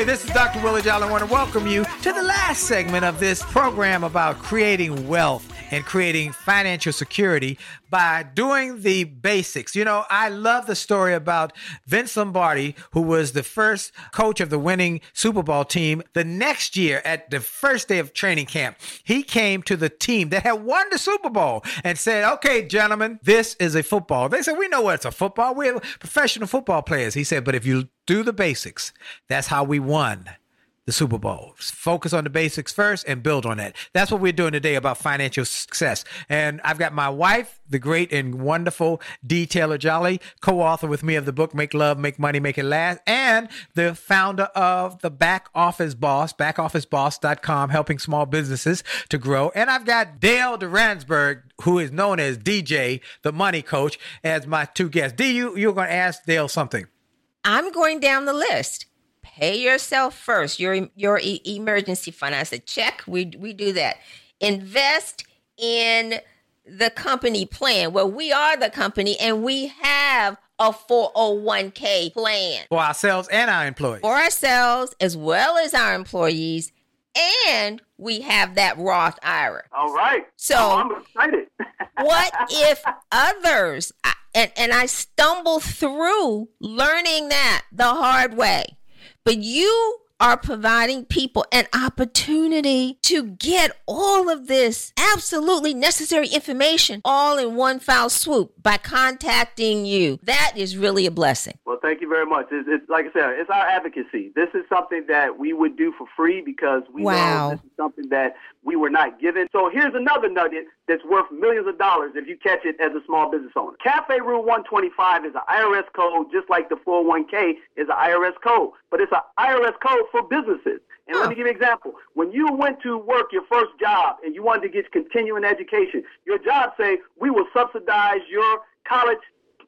Speaker 1: this is Dr. Willie Jolly. I want to welcome you to the last segment of this program about creating wealth and creating financial security by doing the basics. You know, I love the story about Vince Lombardi, who was the first coach of the winning Super Bowl team. The next year, at the first day of training camp, he came to the team that had won the Super Bowl and said, Okay, gentlemen, this is a football. They said, We know what it's a football. We're professional football players. He said, But if you do the basics, that's how we won the Super Bowl. Focus on the basics first and build on that. That's what we're doing today about financial success. And I've got my wife, the great and wonderful D. Taylor Jolly, co-author with me of the book Make Love, Make Money, Make It Last, and the founder of the Back Office Boss, backofficeboss.com, helping small businesses to grow. And I've got Dale Duransberg, who is known as DJ, the money coach, as my two guests. D, you, you're going to ask Dale something.
Speaker 2: I'm going down the list. Pay yourself first. Your your e- emergency fund. I said check. We we do that. Invest in the company plan. Well, we are the company, and we have a 401k plan
Speaker 1: For ourselves and our employees.
Speaker 2: for ourselves as well as our employees, and we have that Roth IRA.
Speaker 3: All right.
Speaker 2: So-
Speaker 3: Oh, I'm excited.
Speaker 2: what if others I- and and I stumble through learning that the hard way. But you are providing people an opportunity to get all of this absolutely necessary information all in one foul swoop by contacting you. That is really a blessing.
Speaker 3: Well, thank you very much. It's, it's like I said, it's our advocacy. This is something that we would do for free because we
Speaker 2: Wow.
Speaker 3: know this is something that we were not given. So here's another nugget that's worth millions of dollars if you catch it as a small business owner. Cafe Rule 125 is an IRS code, just like the 401k is an IRS code, but it's an IRS code for businesses. And let me give you an example. When you went to work your first job and you wanted to get continuing education, your job say we will subsidize your college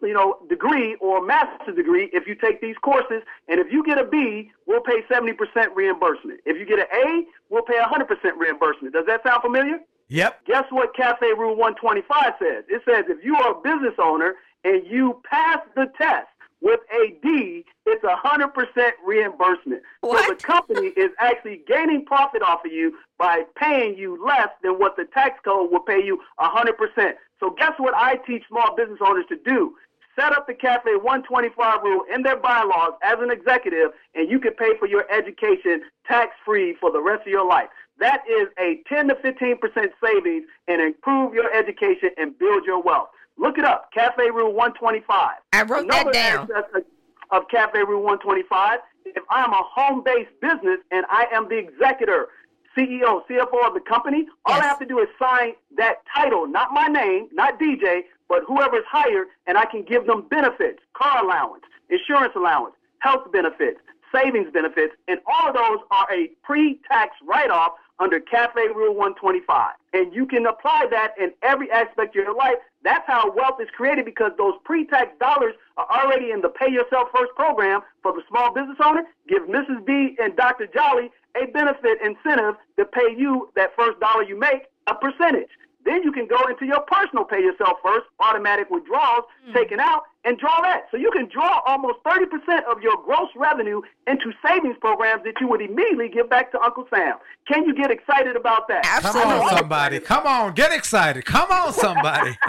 Speaker 3: you know, degree or master's degree if you take these courses. And if you get a B, we'll pay 70% reimbursement. If you get an A, we'll pay 100% reimbursement. Does that sound familiar?
Speaker 1: Yep.
Speaker 3: Guess what Cafe Rule 125 says? It says if you are a business owner and you pass the test with a D, it's a 100% reimbursement. So
Speaker 2: What?
Speaker 3: the company is actually gaining profit off of you by paying you less than what the tax code will pay you a 100%. So guess what I teach small business owners to do? Set up the Cafe 125 rule in their bylaws as an executive, and you can pay for your education tax free for the rest of your life. That is a 10 to 15% savings and improve your education and build your wealth. Look it up, Cafe Rule 125.
Speaker 2: I wrote that down.
Speaker 3: of Cafe Rule 125, if I'm a home-based business and I am the executor, CEO, CFO of the company, all
Speaker 2: Yes.
Speaker 3: I have to do is sign that title, not my name, not DJ, but whoever's hired, and I can give them benefits, car allowance, insurance allowance, health benefits, savings benefits, and all of those are a pre-tax write-off under Cafe Rule 125. And you can apply that in every aspect of your life. That's how wealth is created because those pre-tax dollars are already in the Pay Yourself First program for the small business owner. Give Mrs. B and Dr. Jolly a benefit incentive to pay you that first dollar you make a percentage. Then you can go into your personal pay yourself first, automatic withdrawals hmm. taken out, and draw that. So you can draw almost 30% of your gross revenue into savings programs that you would immediately give back to Uncle Sam. Can you get excited about that?
Speaker 1: Come on, somebody. Come on. Get excited. Come on, somebody.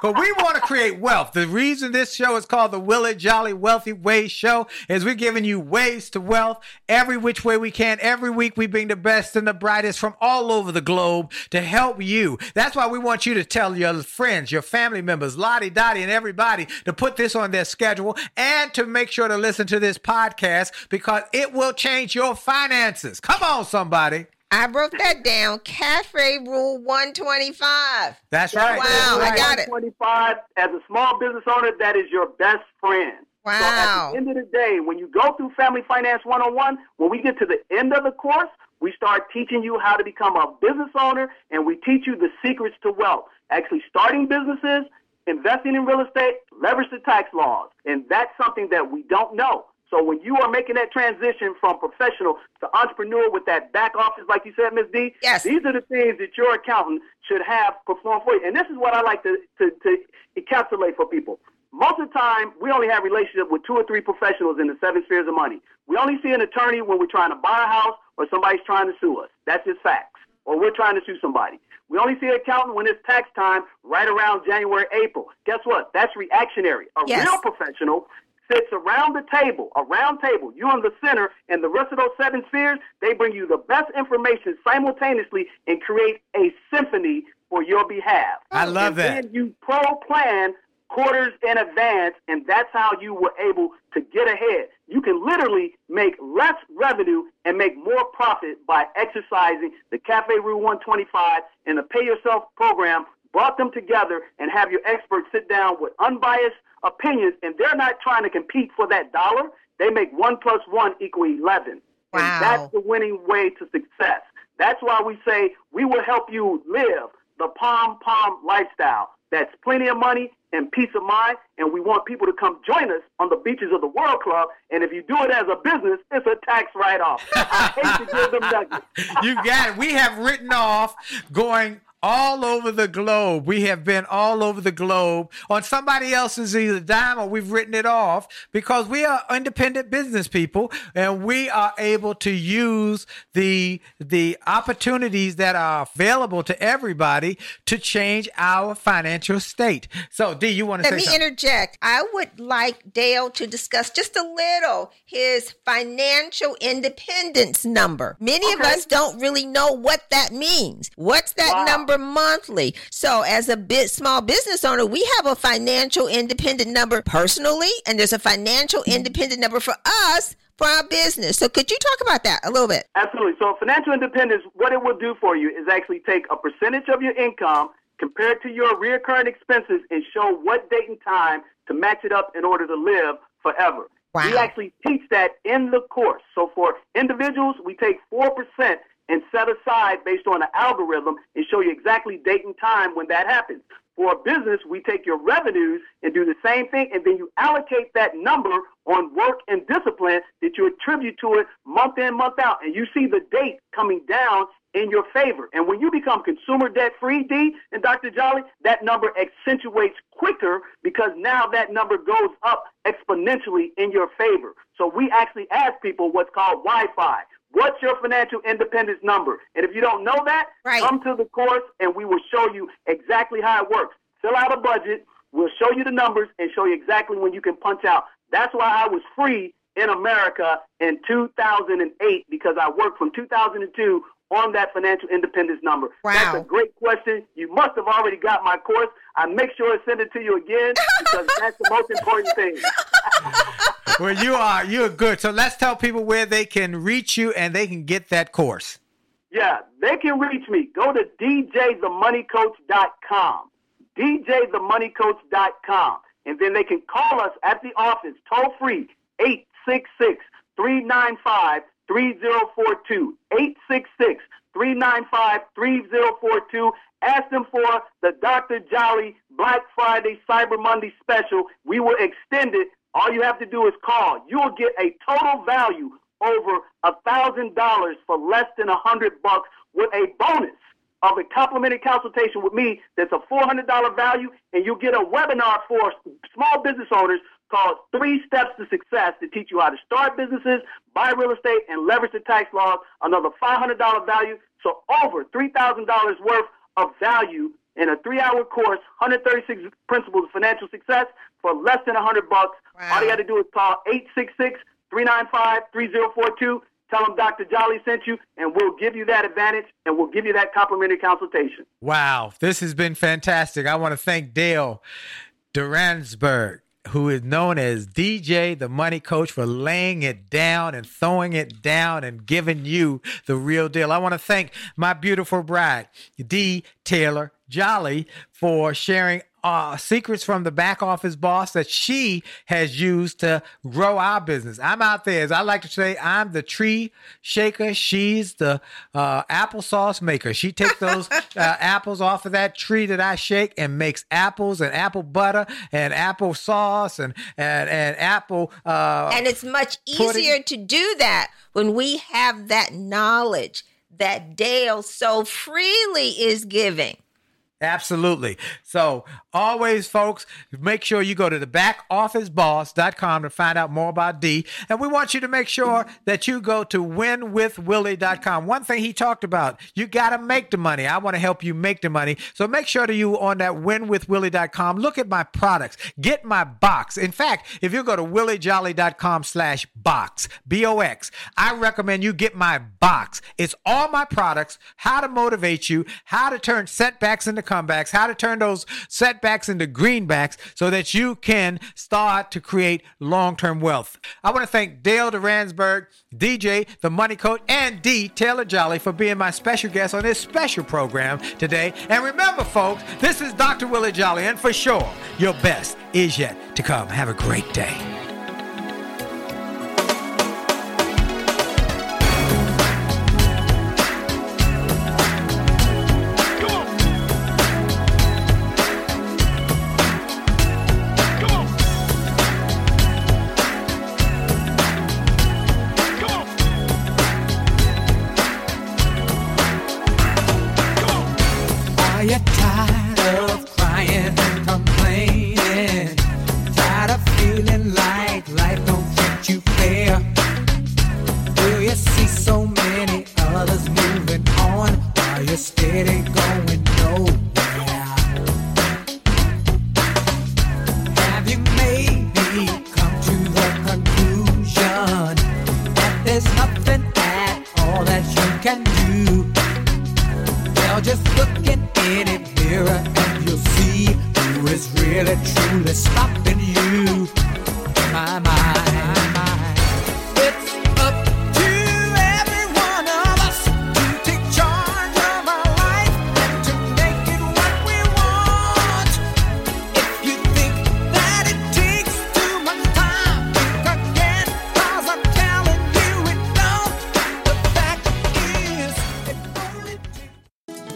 Speaker 1: Because we want to create wealth. The reason this show is called the Willie Jolly Wealthy Ways Show is we're giving you ways to wealth every which way we can. Every week we bring the best and the brightest from all over the globe to help you. That's why we want you to tell your friends, your family members, Lottie Dottie, and everybody to put this on their schedule and to make sure to listen to this podcast because it will change your finances. Come on, somebody.
Speaker 2: I wrote that down. Cafe Rule 125.
Speaker 1: That's right.
Speaker 2: Wow, I got it.
Speaker 3: 25 as a small business owner, that is your best friend. So at the end of the day, when you go through Family Finance 101, when we get to the end of the course, we start teaching you how to become a business owner and we teach you the secrets to wealth. Actually starting businesses, investing in real estate, leverage the tax laws. And that's something that we don't know. So when you are making that transition from professional to entrepreneur with that back office, like you said, Ms. D,
Speaker 2: Yes.
Speaker 3: these are the things that your accountant should have perform for you. And this is what I like to, to, to encapsulate for people. Most of the time, we only have relationship with two or three professionals in the seven spheres of money. We only see an attorney when we're trying to buy a house or somebody's trying to sue us. That's just facts. Or we're trying to sue somebody. We only see an accountant when it's tax time right around January, April. Guess what? That's reactionary. A
Speaker 2: Yes.
Speaker 3: real professional sits around the table, a round table. You're in the center, and the rest of those seven spheres, they bring you the best information simultaneously and create a symphony for your behalf.
Speaker 1: I love
Speaker 3: and
Speaker 1: that.
Speaker 3: Then you pro plan quarters in advance, and that's how you were able to get ahead. You can literally make less revenue and make more profit by exercising the Cafe Rule 125 and the Pay Yourself program. Brought them together and have your experts sit down with unbiased opinions, and they're not trying to compete for that dollar. They make one plus one equal 11.
Speaker 2: Wow.
Speaker 3: And that's the winning way to success. That's why we say we will help you live the Palm Palm lifestyle. That's plenty of money and peace of mind, and we want people to come join us on the beaches of the World Club. And if you do it as a business, it's a tax write-off. I hate to give them nuggets.
Speaker 1: you got it. We have written off going all over the globe. We have been all over the globe on somebody else's either dime or we've written it off because we are independent business people and we are able to use the the opportunities that are available to everybody to change our financial state. So, D, you want to
Speaker 2: Let
Speaker 1: say
Speaker 2: me
Speaker 1: something?
Speaker 2: interject. I would like Dale to discuss just a little his financial independence number. Many of us don't really know what that means. What's that
Speaker 3: Wow.
Speaker 2: number monthly? So, as a bit small business owner, we have a financial independent number personally, and there's a financial mm-hmm. independent number for us for our business. So, could you talk about that a little bit?
Speaker 3: Absolutely. So financial independence, what it will do for you is actually take a percentage of your income compared to your recurring expenses and show what date and time to match it up in order to live forever.
Speaker 2: Wow.
Speaker 3: We actually teach that in the course. So for individuals, we take 4% and set aside based on an algorithm and show you exactly date and time when that happens. For a business, we take your revenues and do the same thing, and then you allocate that number on work and discipline that you attribute to it month in, month out, and you see the date coming down in your favor. And when you become consumer debt free, D and Dr. Jolly, that number accentuates quicker because now that number goes up exponentially in your favor. So we actually ask people what's called Wi Fi. What's your financial independence number? And if you don't know that,
Speaker 2: Right.
Speaker 3: come to the course and we will show you exactly how it works. Fill out a budget, we'll show you the numbers and show you exactly when you can punch out. That's why I was free in America in 2008 because I worked from 2002 on that financial independence number.
Speaker 2: Wow.
Speaker 3: That's a great question. You must have already got my course. I make sure to send it to you again because that's the most important thing.
Speaker 1: well, you are you're good. So let's tell people where they can reach you and they can get that course.
Speaker 3: Yeah, they can reach me. Go to djthemoneycoach.com. djthemoneycoach.com. And then they can call us at the office toll free 866 395 3042. 866 395 3042. Ask them for the Dr. Jolly Black Friday Cyber Monday special. We will extend it. All you have to do is call. You'll get a total value over a thousand dollars for less than a hundred bucks with a bonus of a complimentary consultation with me that's a four hundred dollar value, and you'll get a webinar for small business owners called Three Steps to Success to teach you how to start businesses, buy real estate, and leverage the tax laws. Another five hundred dollar value, so over three thousand dollars worth of value in a three-hour course, 136 principles of financial success for less than 100 bucks.
Speaker 2: Wow.
Speaker 3: All you got to do is call 866-395-3042. Tell them Dr. Jolly sent you, and we'll give you that advantage, and we'll give you that complimentary consultation.
Speaker 1: Wow, this has been fantastic. I want to thank Dale Duransberg, who is known as DJ the Money Coach, for laying it down and throwing it down and giving you the real deal. I want to thank my beautiful bride, D. Taylor Jolly, for sharing uh, secrets from the back office boss that she has used to grow our business. I'm out there, as I like to say, I'm the tree shaker. She's the uh, applesauce maker. She takes those uh, apples off of that tree that I shake and makes apples and apple butter and apple sauce and and and apple. Uh,
Speaker 2: and it's much
Speaker 1: pudding.
Speaker 2: easier to do that when we have that knowledge that Dale so freely is giving.
Speaker 1: Absolutely. So always, folks, make sure you go to the backofficeboss.com to find out more about D. And we want you to make sure that you go to winwithwillie.com. One thing he talked about, you got to make the money. I want to help you make the money. So make sure that you on that winwithwillie.com, look at my products, get my box. In fact, if you go to williejolly.com slash box, B-O-X, I recommend you get my box. It's all my products, how to motivate you, how to turn setbacks into comebacks, how to turn those setbacks into greenbacks so that you can start to create long term wealth. I want to thank Dale Duransberg, DJ, the Money Coach, and D. Taylor Jolly for being my special guest on this special program today. And remember, folks, this is Dr. Willie Jolly, and for sure, your best is yet to come. Have a great day.